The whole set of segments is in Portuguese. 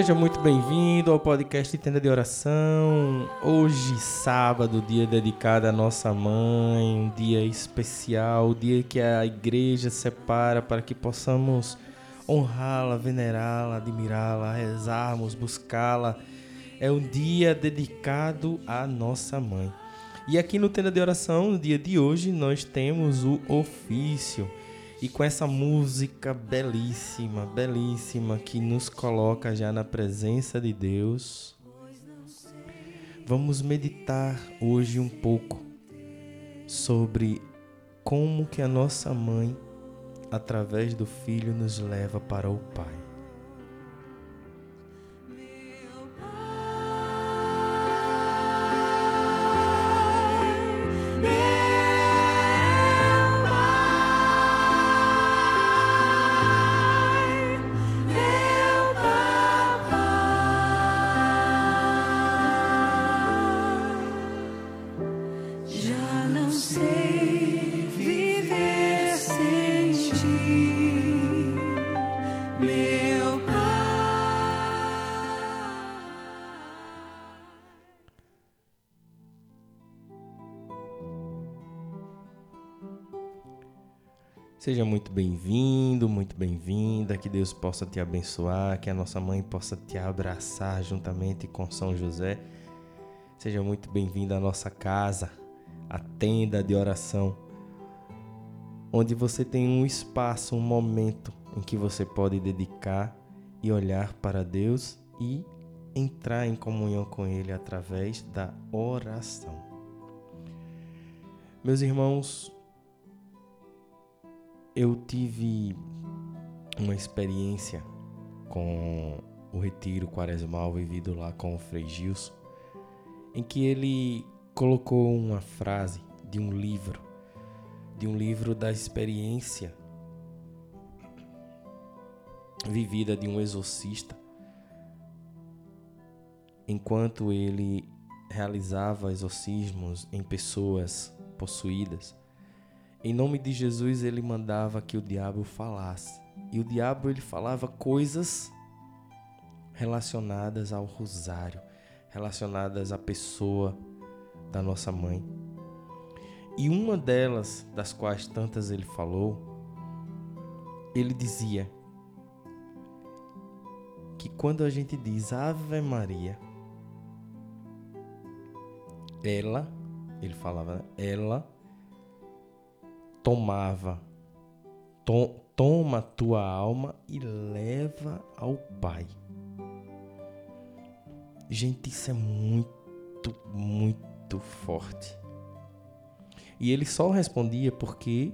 Seja muito bem-vindo ao podcast Tenda de Oração. Hoje, sábado, dia dedicado à nossa mãe, um dia especial, um dia que a igreja separa para que possamos honrá-la, venerá-la, admirá-la, rezarmos, buscá-la. É um dia dedicado à nossa mãe. E aqui no Tenda de Oração, no dia de hoje, nós temos o ofício. E com essa música belíssima, belíssima, que nos coloca já na presença de Deus, vamos meditar hoje um pouco sobre como que a nossa mãe, através do filho, nos leva para o Pai. Bem-vindo, muito bem-vinda, que Deus possa te abençoar, que a nossa mãe possa te abraçar juntamente com São José. Seja muito bem-vindo à nossa casa, a tenda de oração, onde você tem um espaço, um momento em que você pode dedicar e olhar para Deus e entrar em comunhão com Ele através da oração. Meus irmãos, eu tive uma experiência com o retiro quaresmal vivido lá com o Frei Gilson, em que ele colocou uma frase de um livro, de um livro da experiência vivida de um exorcista, enquanto ele realizava exorcismos em pessoas possuídas. Em nome de Jesus ele mandava que o diabo falasse. E o diabo ele falava coisas relacionadas ao rosário, relacionadas à pessoa da nossa mãe. E uma delas, das quais tantas ele falou, ele dizia que quando a gente diz Ave Maria, ela, ele falava, né? ela tomava, to, toma tua alma e leva ao Pai. Gente, isso é muito, muito forte. E ele só respondia porque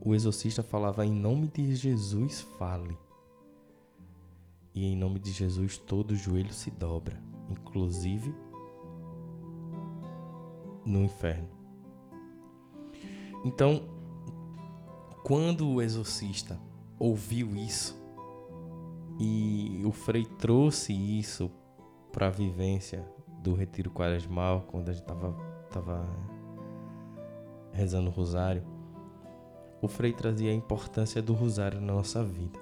o exorcista falava em nome de Jesus, fale. E em nome de Jesus todo joelho se dobra, inclusive no inferno. Então, quando o exorcista ouviu isso e o Frei trouxe isso para a vivência do retiro quaresmal, quando a gente tava, tava rezando o rosário, o Frei trazia a importância do rosário na nossa vida.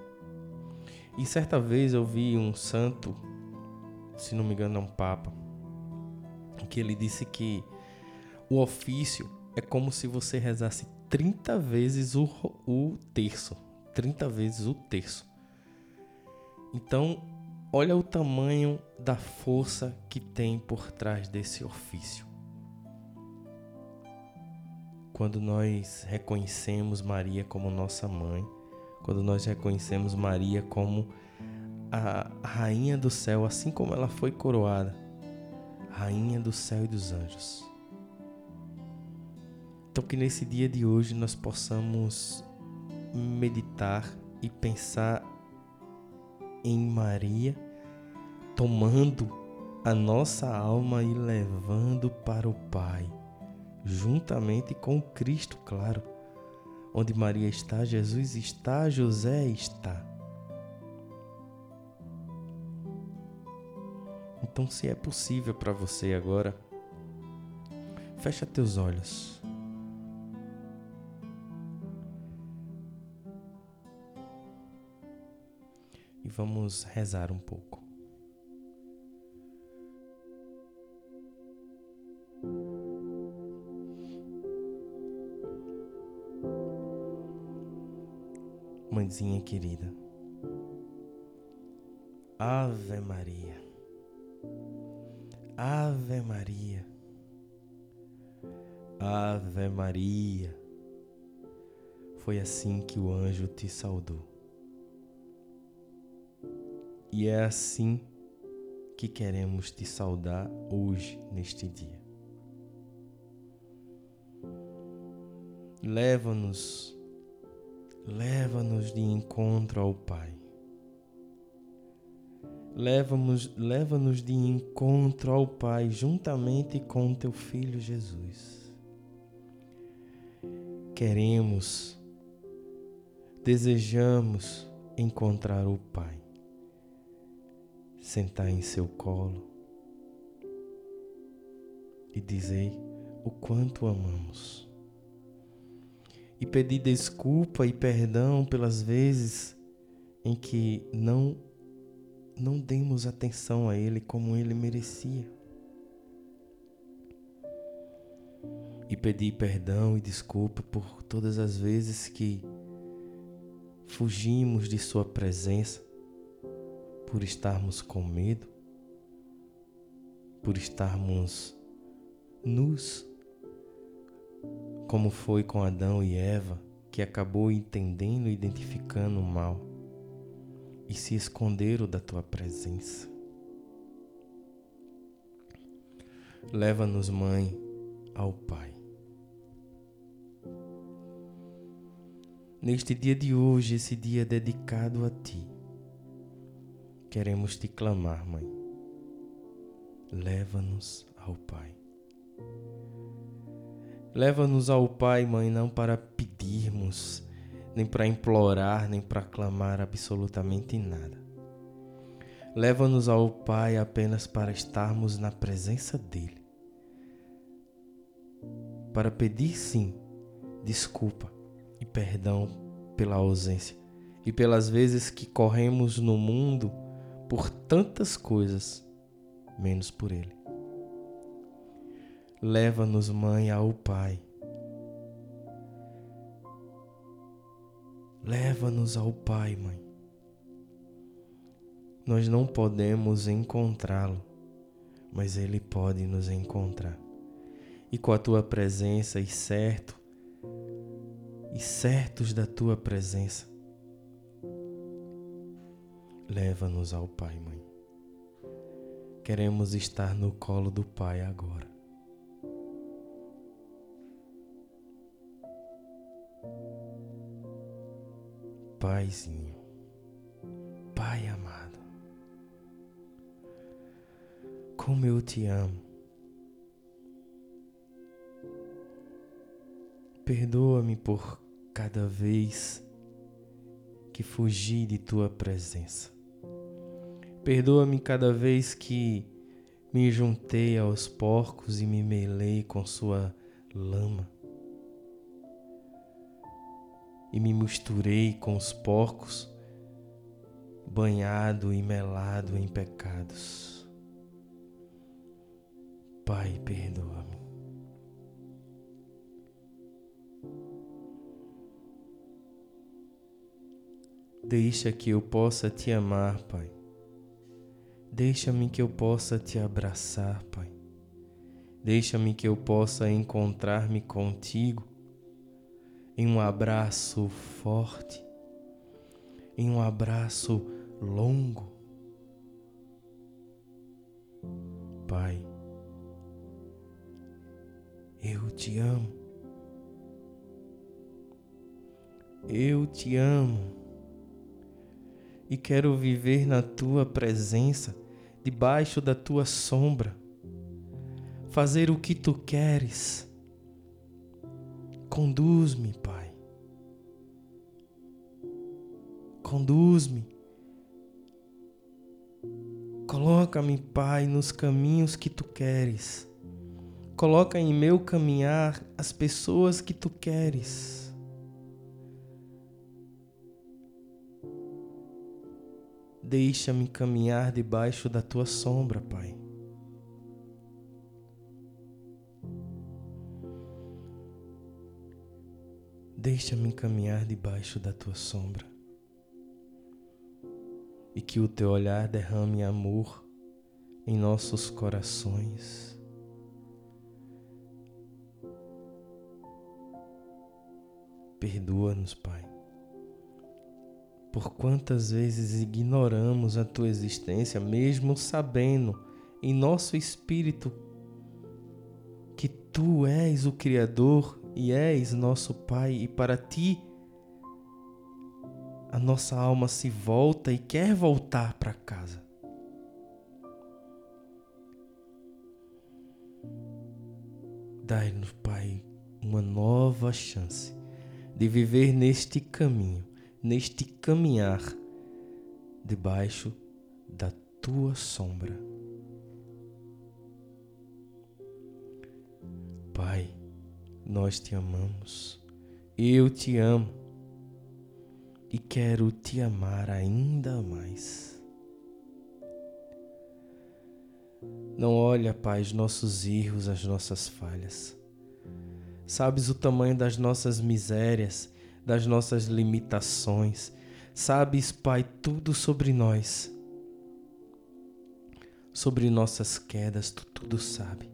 E certa vez eu vi um santo, se não me engano é um papa, que ele disse que o ofício é como se você rezasse 30 vezes o, o terço. 30 vezes o terço. Então, olha o tamanho da força que tem por trás desse ofício. Quando nós reconhecemos Maria como nossa mãe, quando nós reconhecemos Maria como a rainha do céu, assim como ela foi coroada, rainha do céu e dos anjos. Então, que nesse dia de hoje nós possamos meditar e pensar em Maria, tomando a nossa alma e levando para o Pai, juntamente com Cristo, claro. Onde Maria está, Jesus está, José está. Então, se é possível para você agora, fecha teus olhos. E vamos rezar um pouco. Mãezinha querida, Ave Maria, Ave Maria, Ave Maria. Foi assim que o anjo te saudou. E é assim que queremos te saudar hoje, neste dia. Leva-nos, leva-nos de encontro ao Pai. Leva-nos leva de encontro ao Pai juntamente com teu Filho Jesus. Queremos, desejamos encontrar o Pai sentar em seu colo e dizer o quanto amamos. E pedir desculpa e perdão pelas vezes em que não não demos atenção a ele como ele merecia. E pedir perdão e desculpa por todas as vezes que fugimos de sua presença por estarmos com medo, por estarmos nus, como foi com Adão e Eva, que acabou entendendo e identificando o mal e se esconderam da tua presença. Leva-nos, Mãe, ao Pai. Neste dia de hoje, esse dia dedicado a Ti, Queremos te clamar, Mãe. Leva-nos ao Pai. Leva-nos ao Pai, Mãe, não para pedirmos, nem para implorar, nem para clamar absolutamente nada. Leva-nos ao Pai apenas para estarmos na presença dEle. Para pedir, sim, desculpa e perdão pela ausência e pelas vezes que corremos no mundo tantas coisas, menos por Ele. Leva-nos, Mãe, ao Pai. Leva-nos ao Pai, Mãe. Nós não podemos encontrá-lo, mas Ele pode nos encontrar. E com a tua presença, e certo, e certos da tua presença, Leva-nos ao Pai, Mãe. Queremos estar no colo do Pai agora. Paizinho, Pai amado, como eu te amo. Perdoa-me por cada vez que fugi de tua presença. Perdoa-me cada vez que me juntei aos porcos e me melei com sua lama. E me misturei com os porcos, banhado e melado em pecados. Pai, perdoa-me. Deixa que eu possa te amar, Pai. Deixa-me que eu possa te abraçar, Pai. Deixa-me que eu possa encontrar-me contigo em um abraço forte, em um abraço longo. Pai, eu te amo. Eu te amo e quero viver na tua presença, debaixo da tua sombra, fazer o que tu queres. Conduz-me, Pai. Conduz-me. Coloca-me, Pai, nos caminhos que tu queres. Coloca em meu caminhar as pessoas que tu queres. Deixa-me caminhar debaixo da tua sombra, Pai. Deixa-me caminhar debaixo da tua sombra. E que o teu olhar derrame amor em nossos corações. Perdoa-nos, Pai por quantas vezes ignoramos a tua existência, mesmo sabendo em nosso espírito que tu és o Criador e és nosso Pai, e para ti a nossa alma se volta e quer voltar para casa. Dai-nos, Pai, uma nova chance de viver neste caminho neste caminhar debaixo da tua sombra. Pai, nós te amamos, eu te amo e quero te amar ainda mais. Não olha, Pai, os nossos erros, as nossas falhas. Sabes o tamanho das nossas misérias das nossas limitações. Sabes, Pai, tudo sobre nós. Sobre nossas quedas, tu tudo sabe.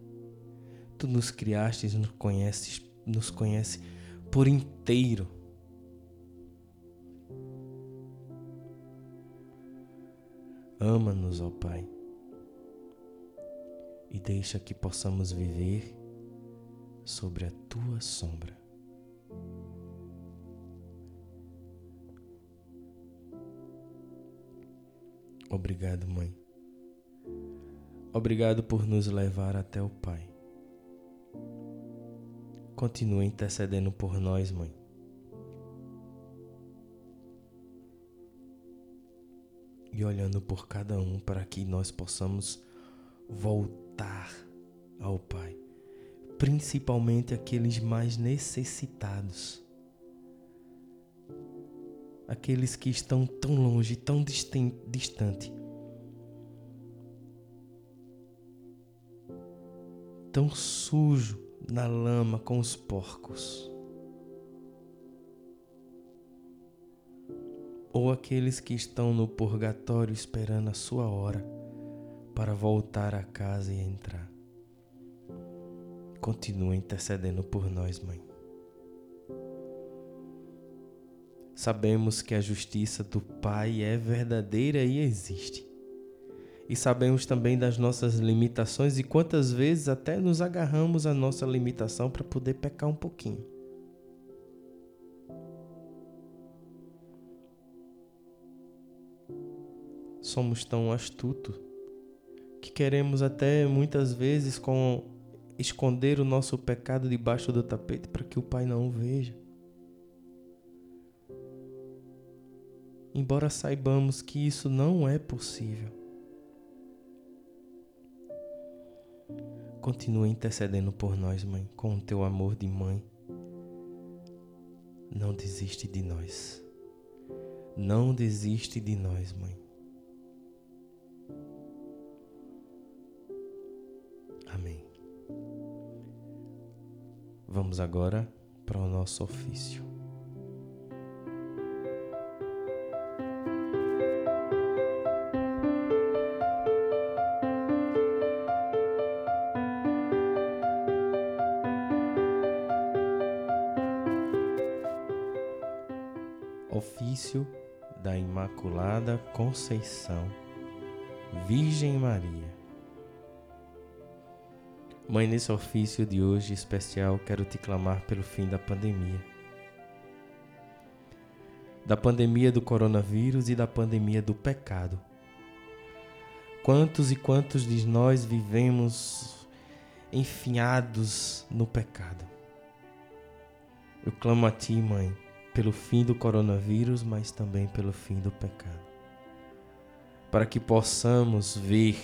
Tu nos criaste, nos conheces, nos conhece por inteiro. Ama-nos, ó Pai, e deixa que possamos viver sobre a tua sombra. Obrigado, Mãe. Obrigado por nos levar até o Pai. Continue intercedendo por nós, Mãe. E olhando por cada um para que nós possamos voltar ao Pai, principalmente aqueles mais necessitados aqueles que estão tão longe, tão distante, tão sujo na lama com os porcos. Ou aqueles que estão no purgatório esperando a sua hora para voltar a casa e entrar. Continua intercedendo por nós, Mãe. Sabemos que a justiça do Pai é verdadeira e existe. E sabemos também das nossas limitações e quantas vezes até nos agarramos à nossa limitação para poder pecar um pouquinho. somos tão astutos que queremos até muitas vezes com esconder o nosso pecado debaixo do tapete para que o Pai não o veja. Embora saibamos que isso não é possível, continua intercedendo por nós, Mãe, com o teu amor de mãe. Não desiste de nós. Não desiste de nós, Mãe. Amém. Vamos agora para o nosso. Ofício Imaculada Conceição, Virgem Maria. Mãe, nesse ofício de hoje especial, quero te clamar pelo fim da pandemia. Da pandemia do coronavírus e da pandemia do pecado. Quantos e quantos de nós vivemos enfinhados no pecado? Eu clamo a Ti, Mãe, pelo fim do coronavírus, mas também pelo fim do pecado. Para que possamos ver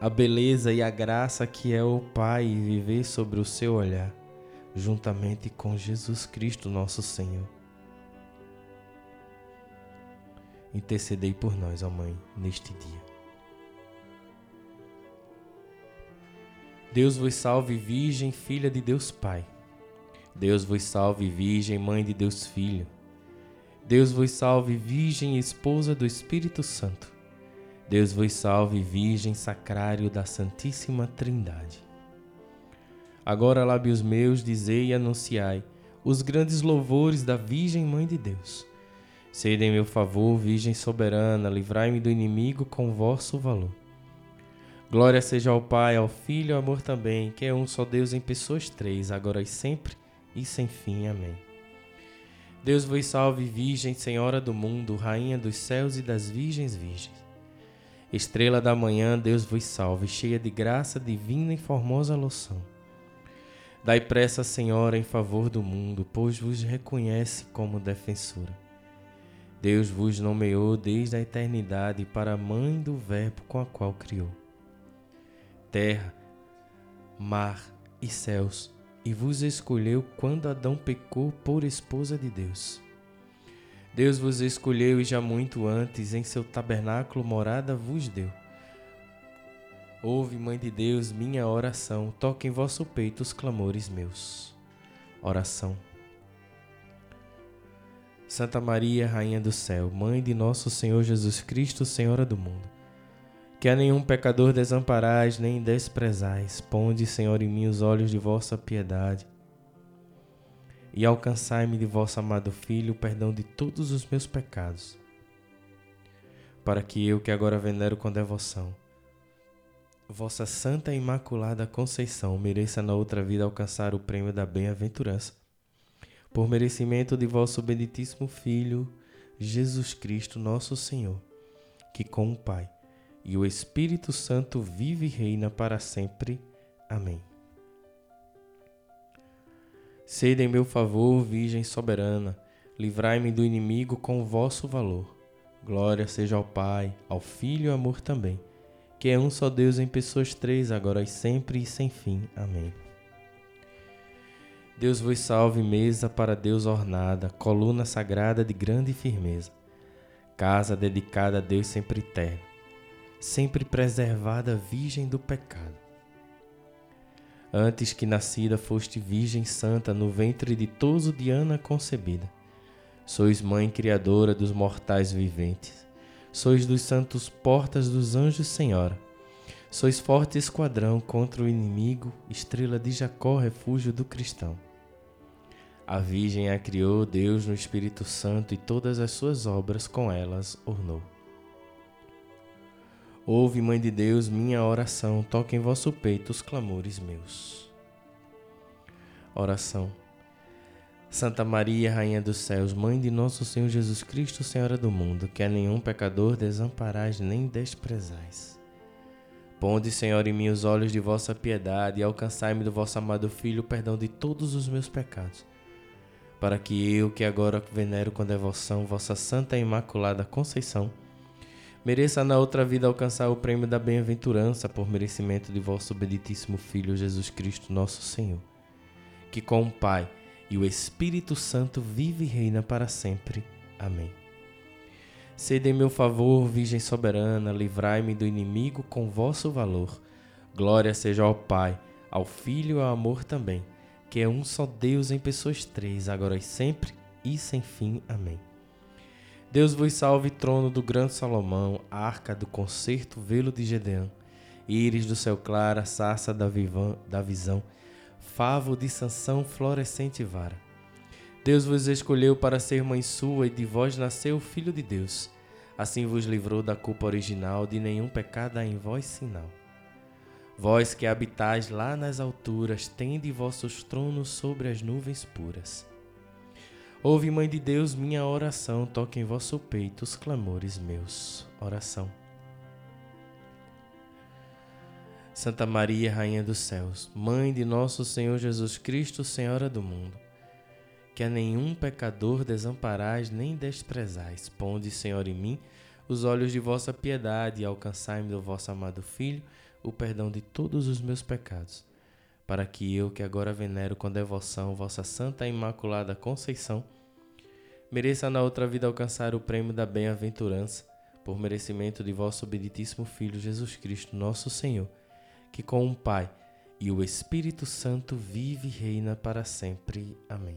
a beleza e a graça que é o Pai e viver sobre o seu olhar, juntamente com Jesus Cristo, nosso Senhor. Intercedei por nós, ó Mãe, neste dia. Deus vos salve, Virgem, filha de Deus Pai. Deus vos salve, Virgem, Mãe de Deus Filho. Deus vos salve, Virgem, Esposa do Espírito Santo. Deus vos salve, Virgem, Sacrário da Santíssima Trindade. Agora, lábios meus, dizei e anunciai os grandes louvores da Virgem Mãe de Deus. Sede em meu favor, Virgem soberana, livrai-me do inimigo com vosso valor. Glória seja ao Pai, ao Filho e ao amor também, que é um só Deus em pessoas três, agora e sempre e sem fim. Amém. Deus vos salve, Virgem, Senhora do mundo, Rainha dos céus e das virgens virgens. Estrela da manhã, Deus vos salve, cheia de graça divina e formosa loção. Dai pressa, Senhora, em favor do mundo, pois vos reconhece como defensora. Deus vos nomeou desde a eternidade para a mãe do Verbo com a qual criou. Terra, mar e céus e vos escolheu quando Adão pecou por esposa de Deus. Deus vos escolheu e já muito antes em seu tabernáculo morada vos deu. Ouve, Mãe de Deus, minha oração, toque em vosso peito os clamores meus. Oração. Santa Maria, Rainha do céu, Mãe de nosso Senhor Jesus Cristo, Senhora do mundo, que a nenhum pecador desamparais nem desprezais. Ponde, Senhor, em mim os olhos de vossa piedade. E alcançai-me de vosso amado Filho o perdão de todos os meus pecados, para que eu, que agora venero com devoção, vossa Santa e Imaculada Conceição, mereça na outra vida alcançar o prêmio da bem-aventurança, por merecimento de vosso benditíssimo Filho, Jesus Cristo, nosso Senhor, que com o Pai e o Espírito Santo vive e reina para sempre. Amém. Sede em meu favor, Virgem soberana, livrai-me do inimigo com o vosso valor. Glória seja ao Pai, ao Filho e ao amor também, que é um só Deus em pessoas três, agora e sempre e sem fim. Amém. Deus vos salve, mesa para Deus ornada, coluna sagrada de grande firmeza, casa dedicada a Deus sempre eterno sempre preservada virgem do pecado. Antes que nascida foste virgem santa no ventre de Toso Diana concebida. Sois mãe criadora dos mortais viventes. Sois dos santos portas dos anjos senhora. Sois forte esquadrão contra o inimigo, estrela de Jacó, refúgio do cristão. A Virgem a criou Deus no Espírito Santo e todas as suas obras com elas ornou. Ouve, Mãe de Deus, minha oração, toque em vosso peito os clamores meus. Oração. Santa Maria, Rainha dos Céus, Mãe de nosso Senhor Jesus Cristo, Senhora do mundo, que a nenhum pecador desamparais nem desprezais. Ponde, Senhor, em mim os olhos de vossa piedade e alcançai-me do vosso amado Filho o perdão de todos os meus pecados, para que eu, que agora venero com devoção vossa Santa e Imaculada Conceição, mereça na outra vida alcançar o prêmio da bem-aventurança por merecimento de vosso benditíssimo Filho Jesus Cristo, nosso Senhor, que com o Pai e o Espírito Santo vive e reina para sempre. Amém. Sede em meu favor, Virgem soberana, livrai-me do inimigo com vosso valor. Glória seja ao Pai, ao Filho e ao amor também, que é um só Deus em pessoas três, agora e sempre e sem fim. Amém. Deus vos salve, trono do grande Salomão, arca do concerto, velo de Gedeão, íris do céu claro, sarça da, vivan, da visão, favo de Sansão, florescente vara. Deus vos escolheu para ser mãe sua e de vós nasceu o Filho de Deus. Assim vos livrou da culpa original, de nenhum pecado há em vós sinal. Vós que habitais lá nas alturas, tende vossos tronos sobre as nuvens puras. Ouve, Mãe de Deus, minha oração, toque em vosso peito os clamores meus. Oração. Santa Maria, Rainha dos Céus, Mãe de nosso Senhor Jesus Cristo, Senhora do mundo, que a nenhum pecador desamparais nem desprezais. Ponde, Senhor, em mim os olhos de vossa piedade e alcançai-me do vosso amado Filho o perdão de todos os meus pecados, para que eu, que agora venero com devoção vossa Santa Imaculada Conceição, mereça na outra vida alcançar o prêmio da bem-aventurança, por merecimento de vosso benditíssimo Filho Jesus Cristo, nosso Senhor que com o Pai e o Espírito Santo vive e reina para sempre. Amém.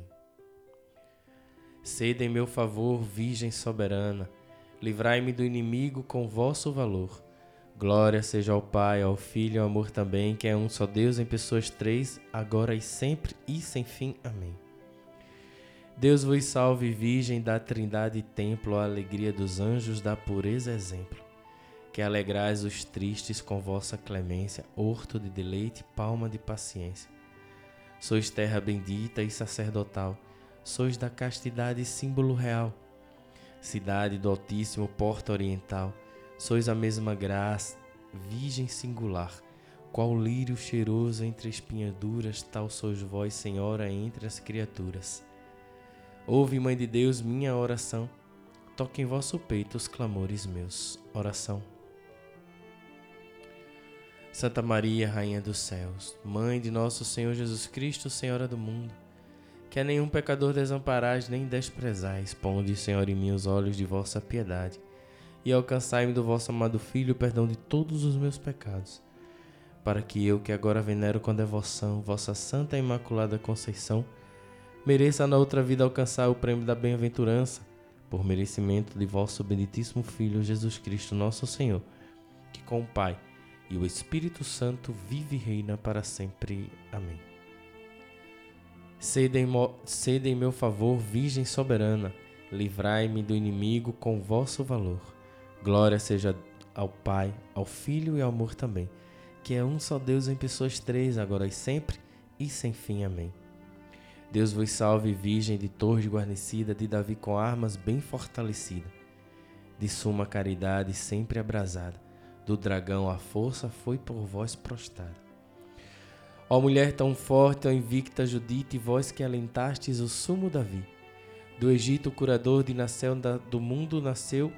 Sede em meu favor, Virgem soberana, livrai-me do inimigo com vosso valor. Glória seja ao Pai, ao Filho e ao amor também, que é um só Deus em pessoas três, agora e sempre e sem fim. Amém. Deus vos salve, Virgem da Trindade Templo, a alegria dos anjos, da pureza exemplo que alegrais os tristes com vossa clemência, horto de deleite, palma de paciência. Sois terra bendita e sacerdotal, sois da castidade símbolo real. Cidade do Altíssimo, porta oriental, sois a mesma graça, virgem singular. Qual lírio cheiroso entre espinhas duras, tal sois vós, Senhora, entre as criaturas. Ouve, Mãe de Deus, minha oração, toque em vosso peito os clamores meus. Oração. Santa Maria, Rainha dos Céus, Mãe de nosso Senhor Jesus Cristo, Senhora do mundo, que a nenhum pecador desamparais nem desprezais, ponde, Senhor, em mim os olhos de vossa piedade, e alcançai-me do vosso amado Filho o perdão de todos os meus pecados, para que eu, que agora venero com devoção vossa Santa e Imaculada Conceição, mereça na outra vida alcançar o prêmio da bem-aventurança, por merecimento de vosso benditíssimo Filho Jesus Cristo, nosso Senhor, que com o Pai e o Espírito Santo vive e reina para sempre. Amém. Sede em, sede em meu favor, Virgem soberana, livrai-me do inimigo com vosso valor. Glória seja ao Pai, ao Filho e ao amor também, que é um só Deus em pessoas três, agora e sempre e sem fim. Amém. Deus vos salve, Virgem de torre guarnecida, de Davi com armas bem fortalecida, de suma caridade sempre abrasada do dragão a força foi por vós prostrada. Ó mulher tão forte, tão invicta Judite, vós que alentastes o sumo Davi, do Egito o curador de nação do mundo nasceu,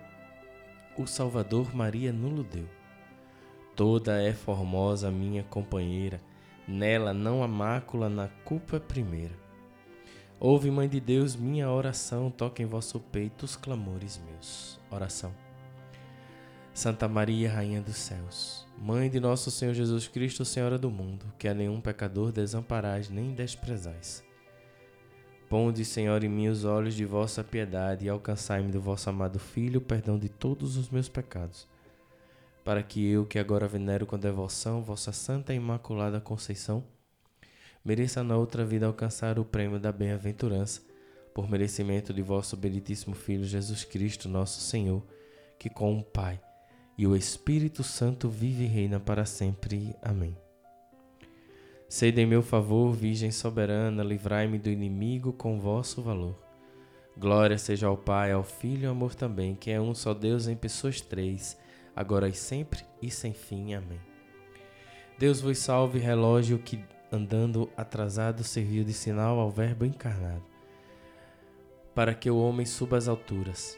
o Salvador Maria nulo deu. Toda é formosa minha companheira, nela não há mácula, na culpa primeira. Ouve, Mãe de Deus, minha oração, toque em vosso peito os clamores meus. Oração. Santa Maria, Rainha dos Céus, Mãe de nosso Senhor Jesus Cristo, Senhora do mundo, que a nenhum pecador desamparais nem desprezais. Ponde, Senhor, em mim os olhos de vossa piedade e alcançai-me do vosso amado Filho o perdão de todos os meus pecados, para que eu, que agora venero com devoção vossa Santa e Imaculada Conceição, mereça na outra vida alcançar o prêmio da bem-aventurança, por merecimento de vosso benditíssimo Filho Jesus Cristo, nosso Senhor, que com o Pai e o Espírito Santo vive e reina para sempre. Amém. Sede em meu favor, Virgem soberana, livrai-me do inimigo com vosso valor. Glória seja ao Pai, ao Filho e ao amor também, que é um só Deus em pessoas três, agora e sempre e sem fim. Amém. Deus vos salve, relógio que, andando atrasado, serviu de sinal ao Verbo encarnado, para que o homem suba às alturas.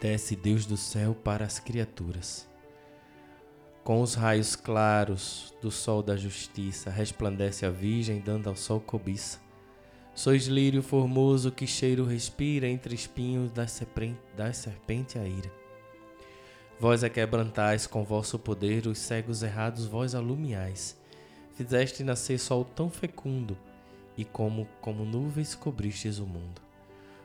Desce Deus do céu para as criaturas. Com os raios claros do sol da justiça, resplandece a Virgem, dando ao sol cobiça. Sois lírio formoso que cheiro respira entre espinhos da, serpente a ira. Vós é quebrantais com vosso poder os cegos errados, vós alumiais. Fizeste nascer sol tão fecundo, e como, como nuvens cobristes o mundo.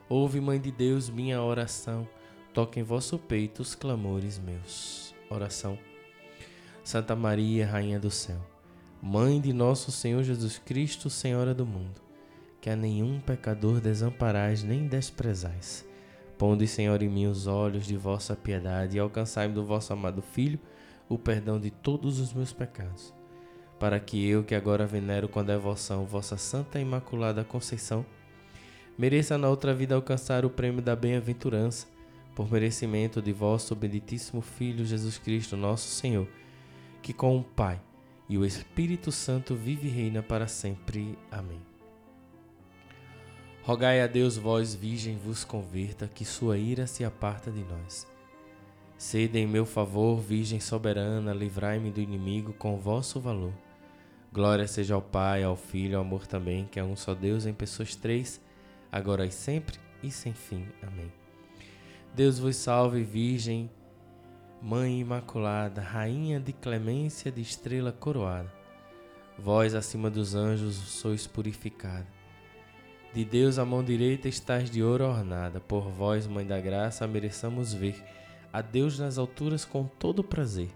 Ouve, Mãe de Deus, minha oração, toque em vosso peito os clamores meus. Oração. Santa Maria, Rainha do Céu, Mãe de nosso Senhor Jesus Cristo, Senhora do mundo que a nenhum pecador desamparais nem desprezais. Ponde, Senhor, em mim os olhos de vossa piedade e alcançai-me do vosso amado Filho o perdão de todos os meus pecados, para que eu, que agora venero com devoção vossa Santa Imaculada Conceição, mereça na outra vida alcançar o prêmio da bem-aventurança, por merecimento de vosso benditíssimo Filho Jesus Cristo, nosso Senhor, que com o Pai e o Espírito Santo vive e reina para sempre. Amém. Rogai a Deus, vós, Virgem, vos converta, que sua ira se aparta de nós. Sede em meu favor, Virgem soberana, livrai-me do inimigo com vosso valor. Glória seja ao Pai, ao Filho ao amor também, que é um só Deus em pessoas três, agora e sempre e sem fim. Amém. Deus vos salve, Virgem, Mãe Imaculada, Rainha de clemência de estrela coroada. Vós, acima dos anjos, sois purificada de Deus a mão direita estás de ouro ornada, por vós, Mãe da Graça, mereçamos ver a Deus nas alturas com todo prazer.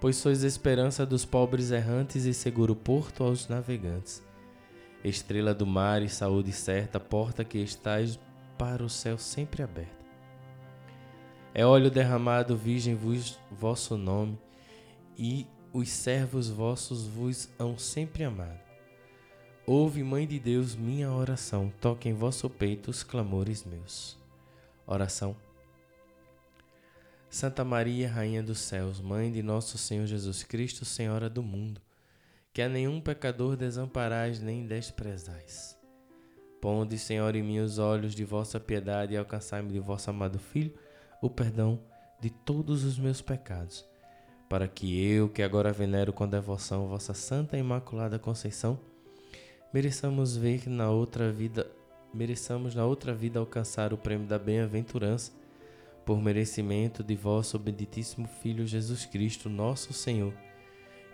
Pois sois esperança dos pobres errantes e seguro porto aos navegantes. Estrela do mar e saúde certa, porta que estás para o céu sempre aberta. É óleo derramado, virgem vos vosso nome, e os servos vossos vos hão sempre amado. Ouve, Mãe de Deus, minha oração, toque em vosso peito os clamores meus. Oração. Santa Maria, Rainha dos céus, Mãe de nosso Senhor Jesus Cristo, Senhora do mundo, que a nenhum pecador desamparais nem desprezais. Ponde, Senhor, em mim os olhos de vossa piedade e alcançai-me de vosso amado Filho o perdão de todos os meus pecados, para que eu, que agora venero com devoção vossa Santa e Imaculada Conceição, mereçamos ver na outra vida, mereçamos na outra vida alcançar o prêmio da bem-aventurança por merecimento de vosso benditíssimo Filho Jesus Cristo, nosso Senhor,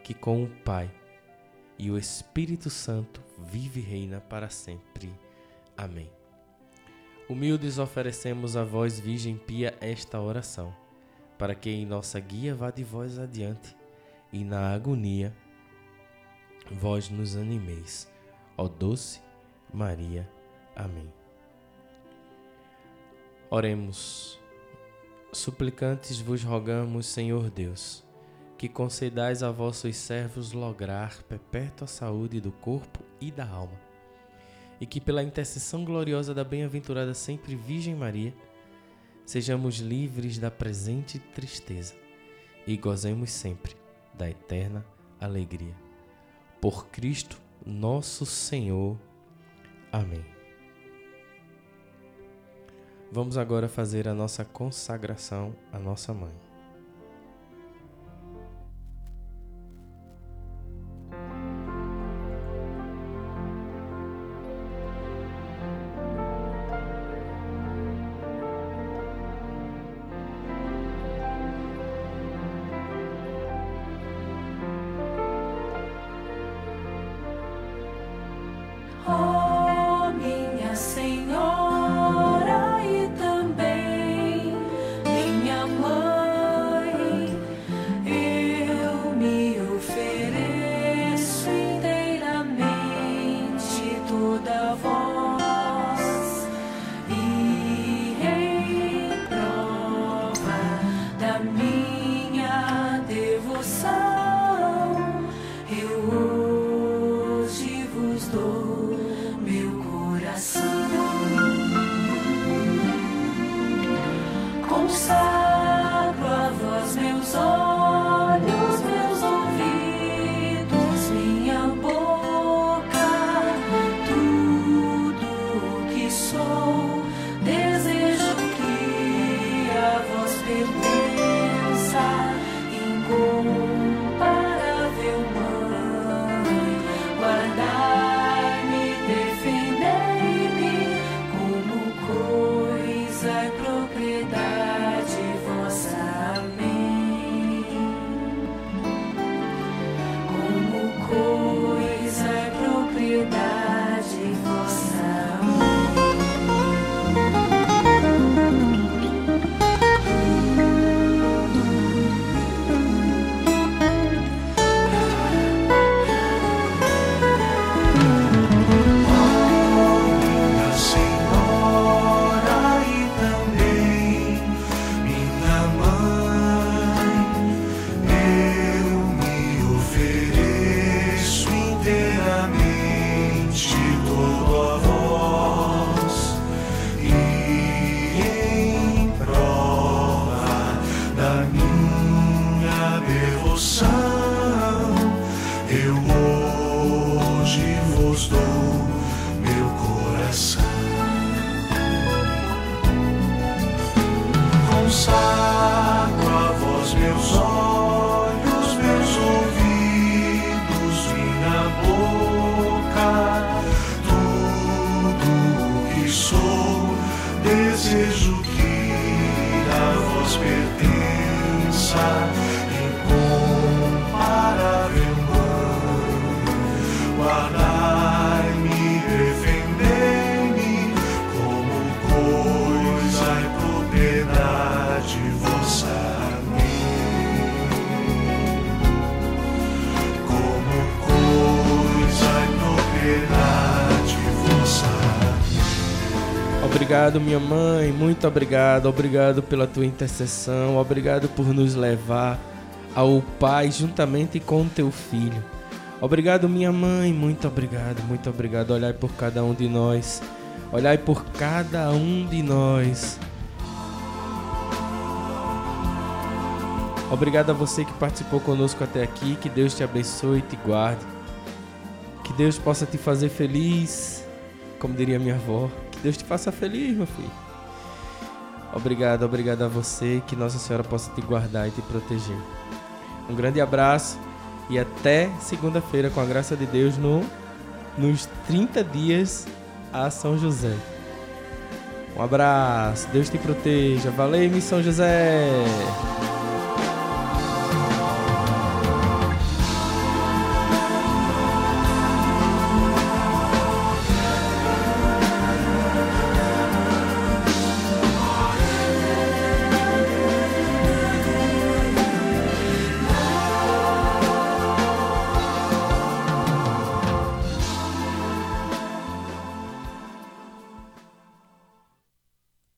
que com o Pai e o Espírito Santo vive e reina para sempre. Amém. Humildes oferecemos a vós, Virgem Pia, esta oração, para que em nossa guia vá de vós adiante e na agonia vós nos animeis ó doce Maria. Amém. Oremos. Suplicantes vos rogamos, Senhor Deus, que concedais a vossos servos lograr perpétua saúde do corpo e da alma, e que pela intercessão gloriosa da bem-aventurada sempre Virgem Maria, sejamos livres da presente tristeza e gozemos sempre da eterna alegria. Por Cristo nosso Senhor. Amém. Vamos agora fazer a nossa consagração à nossa mãe. Obrigado, minha mãe, muito obrigado. Obrigado pela tua intercessão. Obrigado por nos levar ao Pai juntamente com teu filho. Obrigado, minha mãe, muito obrigado, muito obrigado. Olhai por cada um de nós. Olhai por cada um de nós. Obrigado a você que participou conosco até aqui. Que Deus te abençoe e te guarde. Que Deus possa te fazer feliz, como diria minha avó. Deus te faça feliz, meu filho. Obrigado, obrigado a você. Que Nossa Senhora possa te guardar e te proteger. Um grande abraço e até segunda-feira, com a graça de Deus, no, nos 30 dias a São José. Um abraço, Deus te proteja. Valeu, São José!